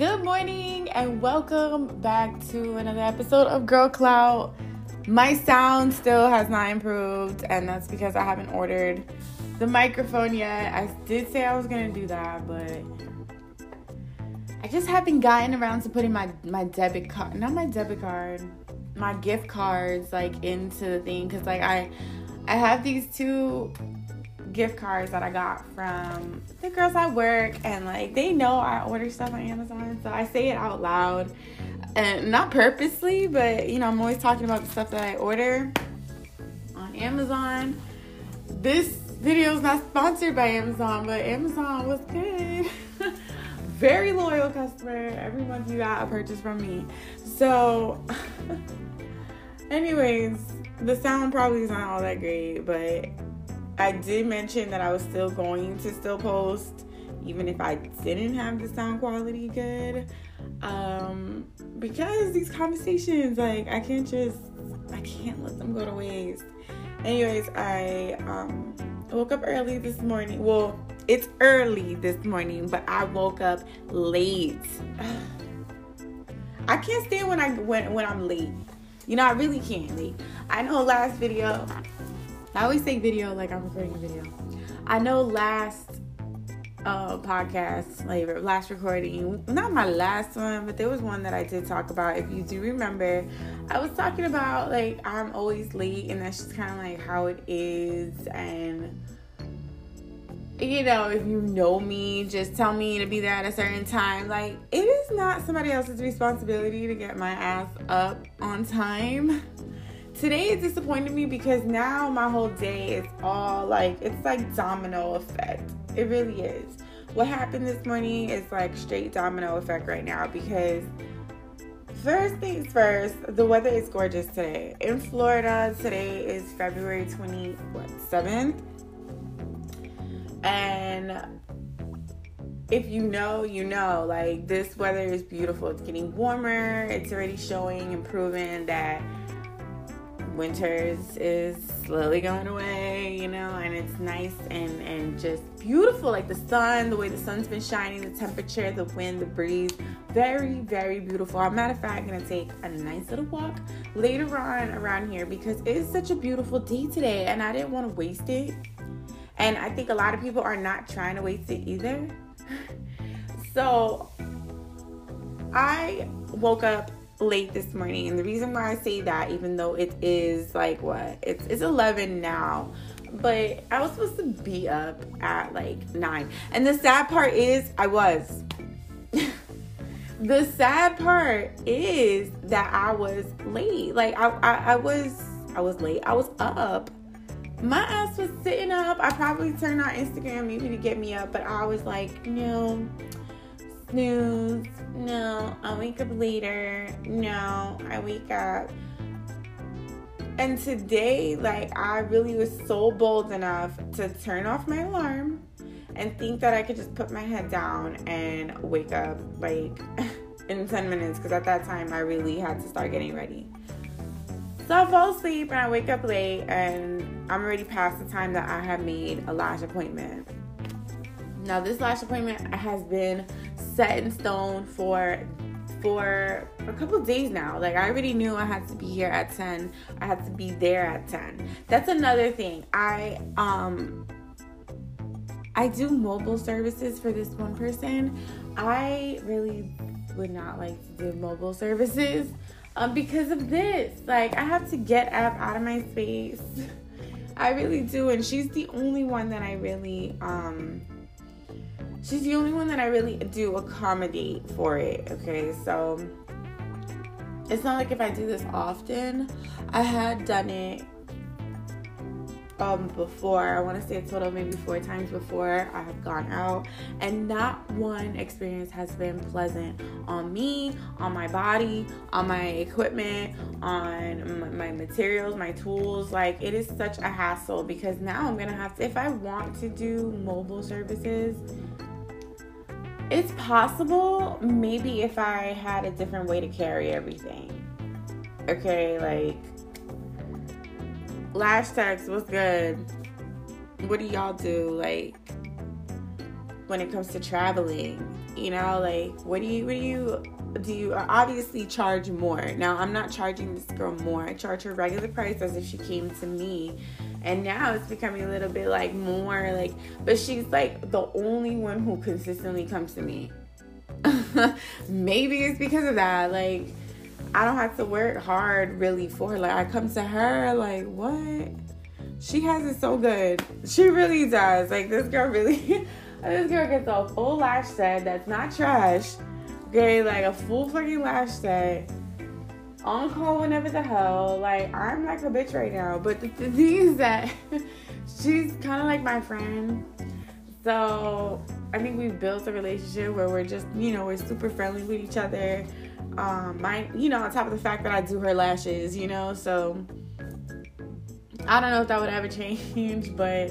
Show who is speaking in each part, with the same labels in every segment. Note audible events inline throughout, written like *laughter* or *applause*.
Speaker 1: Good morning and welcome back to another episode of Girl Clout. My sound still has not improved, and that's because I haven't ordered the microphone yet. I did say I was gonna do that, but I just haven't gotten around to putting my my debit card, not my debit card, my gift cards like into the thing because like I I have these two gift cards that I got from the girls at work, and like they know I order stuff on Amazon, so I say it out loud, and not purposely, but you know I'm always talking about the stuff that I order on Amazon. This video is not sponsored by Amazon, but Amazon was good. *laughs* Very loyal customer. Every month you got a purchase from me. So, *laughs* anyways, the sound probably is not all that great, but I did mention that I was still going to still post, even if I didn't have the sound quality good. Um, because these conversations, like, I can't just, I can't let them go to waste. Anyways, I um, woke up early this morning. Well, it's early this morning, but I woke up late. *sighs* I can't stand when I when when I'm late. You know, I really can't. Like, I know last video I always say video like I'm recording a video. I know last uh, podcast, like last recording, not my last one, but there was one that I did talk about. If you do remember, I was talking about like I'm always late, and that's just kind of like how it is. And you know, if you know me, just tell me to be there at a certain time. Like it is not somebody else's responsibility to get my ass up on time today it disappointed me because now my whole day is all like it's like domino effect. It really is. What happened this morning is like straight domino effect right now because first things first, the weather is gorgeous today. In Florida, today is February 27th. And if you know, you know, like this weather is beautiful. It's getting warmer. It's already showing and proving that winters is slowly going away, you know, and it's nice and and just beautiful. Like the sun, the way the sun's been shining, the temperature, the wind, the breeze, very very beautiful. I'm matter of fact I'm gonna take a nice little walk later on around here because it is such a beautiful day today, and I didn't want to waste it. And I think a lot of people are not trying to waste it either. *laughs* so I woke up late this morning. And the reason why i say that even though it is like what? It's it's 11 now. But i was supposed to be up at like 9 and the sad part is i was. *laughs* The sad part is that i was late. Like I, I i was i was late. I was up. My ass was sitting up. I probably turned on instagram maybe to get me up but i was like no snooze. No, I wake up later. No, I wake up. And today, like, I really was so bold enough to turn off my alarm and think that I could just put my head down and wake up, like, *laughs* in 10 minutes. Because at that time, I really had to start getting ready. So I fall asleep and I wake up late, and I'm already past the time that I have made a lash appointment. Now, this lash appointment has been set in stone for for a couple days now. Like I already knew I had to be here at 10. I had to be there at 10. That's another thing. I um I do mobile services for this one person. I really would not like to do mobile services um because of this. Like I have to get up out of my space. *laughs* I really do and she's the only one that I really um she's the only one that I really do accommodate for it. Okay, so it's not like if I do this often. I had done it um before. I want to say a total maybe four times before I have gone out, and not one experience has been pleasant on me, on my body, on my equipment, on my, my materials, my tools. Like it is such a hassle because now I'm gonna have to if I want to do mobile services it's possible maybe if I had a different way to carry everything. Okay, like lash techs, what's good? What do y'all do like when it comes to traveling? You know, like what do you what do you do you uh, obviously charge more. Now I'm not charging this girl more. I charge her regular price as if she came to me. And now it's becoming a little bit like more like but she's like the only one who consistently comes to me. *laughs* Maybe it's because of that. Like I don't have to work hard really for her. Like I come to her like what? She has it so good. She really does. Like this girl really *laughs* this girl gets a full lash set that's not trash Okay, like a full fucking lash set. On call whenever the hell. Like I'm like a bitch right now. But the, the thing is that *laughs* she's kind of like my friend. So I think we've built a relationship where we're just, you know, we're super friendly with each other. Um, my, you know, on top of the fact that I do her lashes, you know, so I don't know if that would ever *laughs* change, but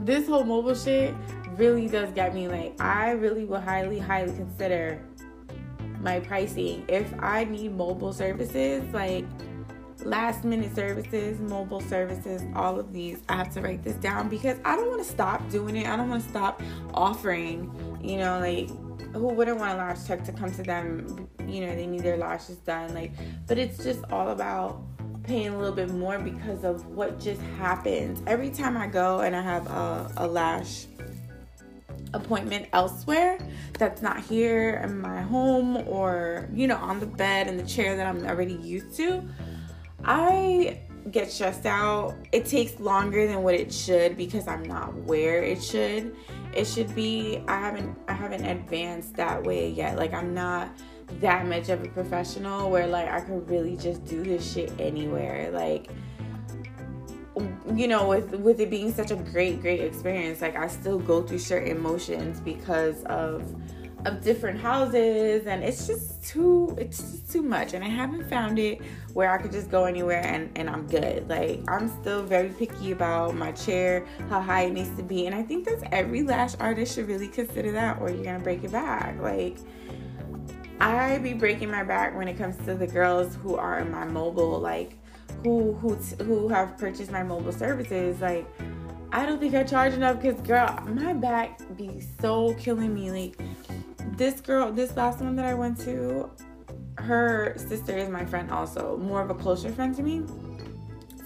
Speaker 1: this whole mobile shit really does get me like I really will highly, highly consider my pricing. If I need mobile services, like last minute services, mobile services, all of these, I have to write this down because I don't want to stop doing it. I don't want to stop offering, you know, like who wouldn't want a lash tech to come to them, you know, they need their lashes done. Like, but it's just all about paying a little bit more because of what just happens. Every time I go and I have a, a lash appointment elsewhere that's not here in my home or you know on the bed and the chair that I'm already used to I get stressed out. It takes longer than what it should because I'm not where it should it should be. I haven't I haven't advanced that way yet. Like I'm not that much of a professional where like I could really just do this shit anywhere. Like you know with with it being such a great great experience like i still go through certain emotions because of of different houses and it's just too it's just too much and i haven't found it where i could just go anywhere and and i'm good. Like i'm still very picky about my chair how high it needs to be and i think that's every lash artist should really consider that or you're gonna break your back. Like i be breaking my back when it comes to the girls who are in my mobile like who who who have purchased my mobile services like I don't think I charge enough because girl, my back be so killing me. Like this girl, this last one that I went to, her sister is my friend also, more of a closer friend to me.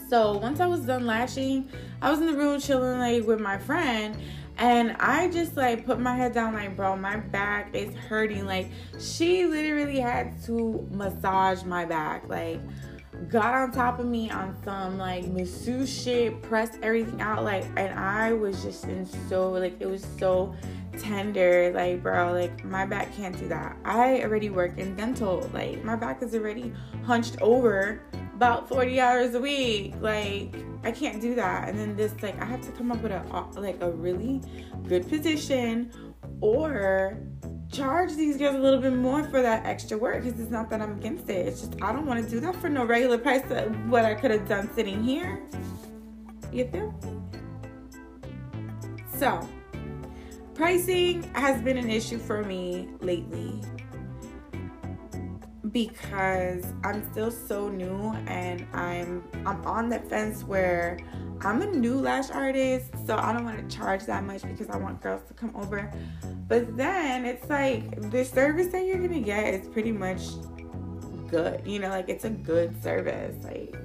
Speaker 1: So once I was done lashing, I was in the room chilling like with my friend and I just like put my head down like bro, my back is hurting. Like she literally had to massage my back. Like got on top of me on some like masseuse shit, pressed everything out, like, and I was just in so like it was so tender, like, bro, like my back can't do that. I already work in dental, like my back is already hunched over about 40 hours a week, like I can't do that. And then this, like, I have to come up with a like a really good position or charge these girls a little bit more for that extra work because it's not that I'm against it. It's just I don't want to do that for no regular price of what I could have done sitting here. You feel? So, pricing has been an issue for me lately because I'm still so new and I'm I'm on the fence where I'm a new lash artist, so I don't want to charge that much because I want girls to come over. But then it's like the service that you're gonna get is pretty much good. You know, like it's a good service. Like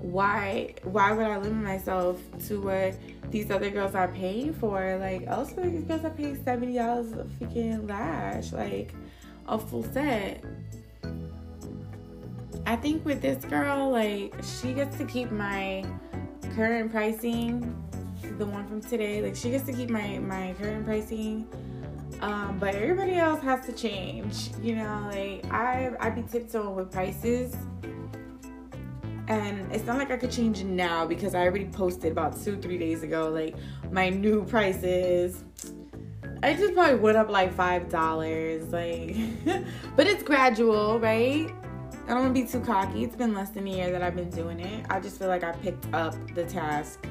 Speaker 1: why why would I limit myself to what these other girls are paying for? Like elsewhere these girls are paying seventy dollars a freaking lash, like a full set. I think with this girl, like she gets to keep my current pricing, the one from today, like she gets to keep my my current pricing. Um, but everybody else has to change. You know, like I I be tiptoeing with prices. And it's not like I could change now because I already posted about two, three days ago, like my new prices. I just probably went up like five dollars, like, *laughs* but it's gradual, right? I don't want to be too cocky. It's been less than a year that I've been doing it. I just feel like I picked up the task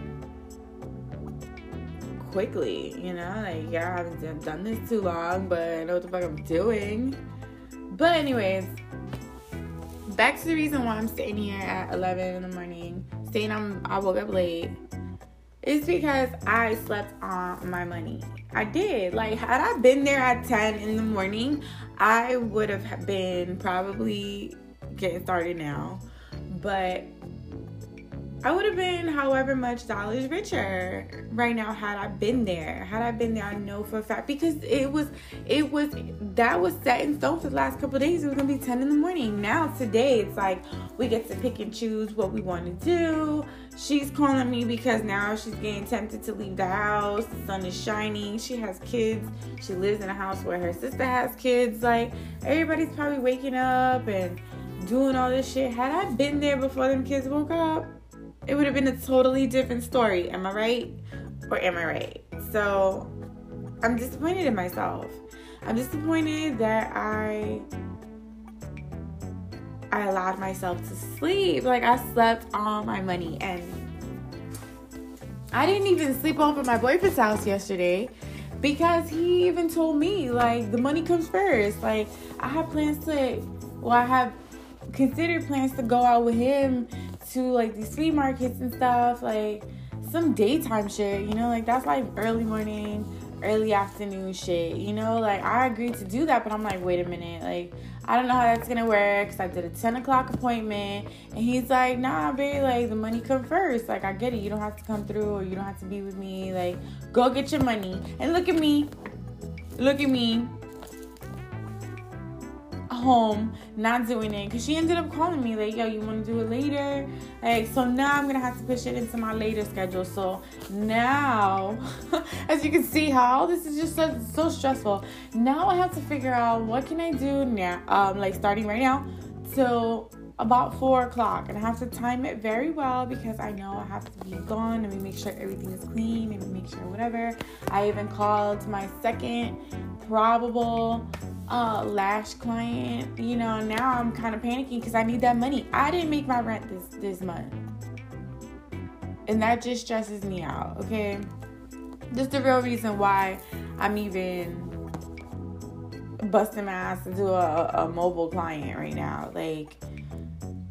Speaker 1: quickly, you know? Like, yeah, I haven't done this too long, but I know what the fuck I'm doing. But, anyways, back to the reason why I'm sitting here at 11 in the morning, saying I'm I woke up late. It's because I slept on my money. I did. Like, had I been there at 10 in the morning, I would have been probably getting started now. But I would have been however much dollars richer right now had I been there. Had I been there, I know for a fact because it was it was that was set in stone for the last couple days. It was gonna be 10 in the morning. Now today it's like we get to pick and choose what we want to do. She's calling me because now she's getting tempted to leave the house. The sun is shining. She has kids. She lives in a house where her sister has kids. Like everybody's probably waking up and doing all this shit. Had I been there before them kids woke up, it would have been a totally different story. Am I right? Or am I right? So I'm disappointed in myself. I'm disappointed that I I allowed myself to sleep. Like I slept all my money and I didn't even sleep over my boyfriend's house yesterday because he even told me like the money comes first. Like I have plans to well I have considered plans to go out with him to like these flea markets and stuff, like some daytime shit, you know, like that's like early morning, early afternoon shit, you know, like I agreed to do that, but I'm like, wait a minute, like I don't know how that's gonna work because I did a 10 o'clock appointment, and he's like, nah, babe, like the money come first, like I get it, you don't have to come through or you don't have to be with me, like go get your money, and look at me, look at me home not doing it. Because she ended up calling me like yo you want to do it later? Like so now i'm gonna have to push it into my later schedule. So now *laughs* as you can see how this is just so, so stressful. Now i have to figure out what can i do now um like starting right now till about four o'clock. And I have to time it very well because I know I have to be gone. And we make sure everything is clean. And we make sure whatever. I even called my second probable uh, lash client. You know, now I'm kind of panicking because I need that money. I didn't make my rent this this month, and that just stresses me out. Okay, is the real reason why I'm even busting my ass to do a, a mobile client right now. Like,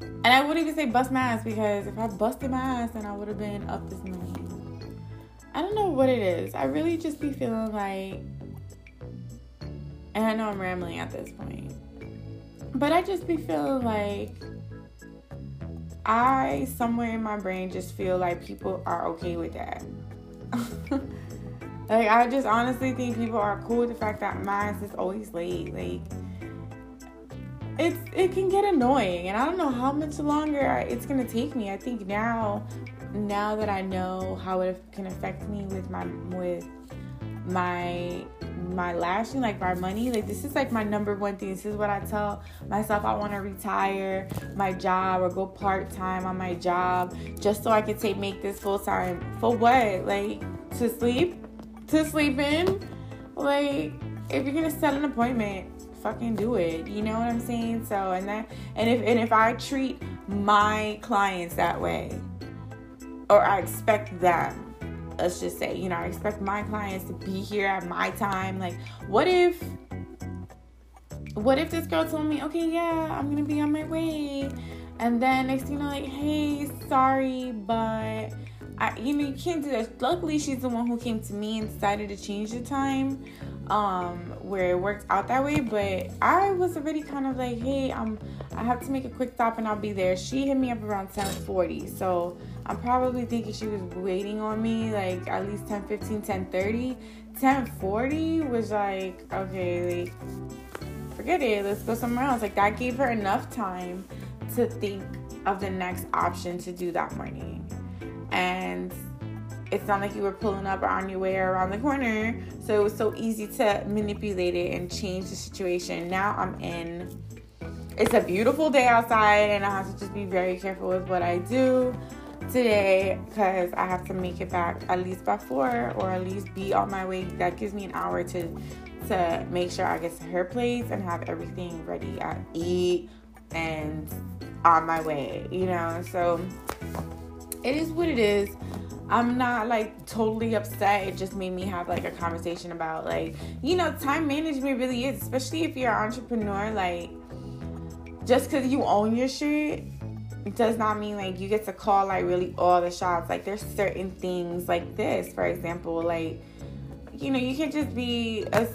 Speaker 1: and I wouldn't even say bust my ass because if I busted my ass, then I would have been up this money. I don't know what it is. I really just be feeling like and I know I'm rambling at this point. But I just be feeling like I, somewhere in my brain, just feel like people are okay with that. *laughs* like, I just honestly think people are cool with the fact that mine is always late. Like, it's it can get annoying, and I don't know how much longer it's gonna take me. I think now, now that I know how it can affect me with my with my my lashing, like my money. Like this is like my number one thing. This is what I tell myself. I want to retire my job or go part time on my job just so I can take make this full time. For what? Like to sleep? To sleep in? Like if you're gonna set an appointment, fucking do it. You know what I'm saying? So and that and if and if I treat my clients that way, or I expect them let's just say, you know, I expect my clients to be here at my time. Like, what if what if this girl told me, okay, yeah, I'm gonna be on my way, and then next you know, like, hey, sorry, but I, you know, you can't do that. Luckily, she's the one who came to me and decided to change the time, um, where it worked out that way. But I was already kind of like, hey, I'm, I have to make a quick stop and I'll be there. She hit me up around 10:40, so I'm probably thinking she was waiting on me like at least 10 15, 10 30. 10 40 was like, okay, like, forget it, let's go somewhere else. Like, that gave her enough time to think of the next option to do that morning. And it's not like you were pulling up or on your way around the corner. So it was so easy to manipulate it and change the situation. Now I'm in. It's a beautiful day outside, and I have to just be very careful with what I do today because I have to make it back at least by four or at least be on my way. That gives me an hour to to make sure I get to her place and have everything ready. I eat and on my way, you know. So it is what it is. I'm not like totally upset. It just made me have like a conversation about like, you know, time management really is, especially if you're an entrepreneur, like just because you own your shit does not mean like you get to call like really all the shots. Like there's certain things like this, for example, like you know, you can't just be a,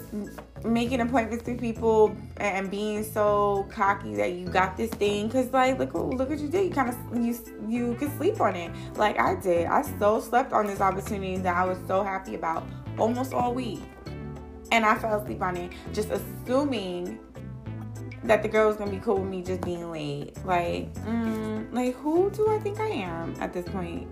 Speaker 1: making appointments with people and being so cocky that you got this thing. Cause like, look, look what you did. You kind of you you could sleep on it, like I did. I so slept on this opportunity that I was so happy about almost all week, and I fell asleep on it, just assuming that the girl was gonna be cool with me just being late. Like, mm, like who do I think I am at this point?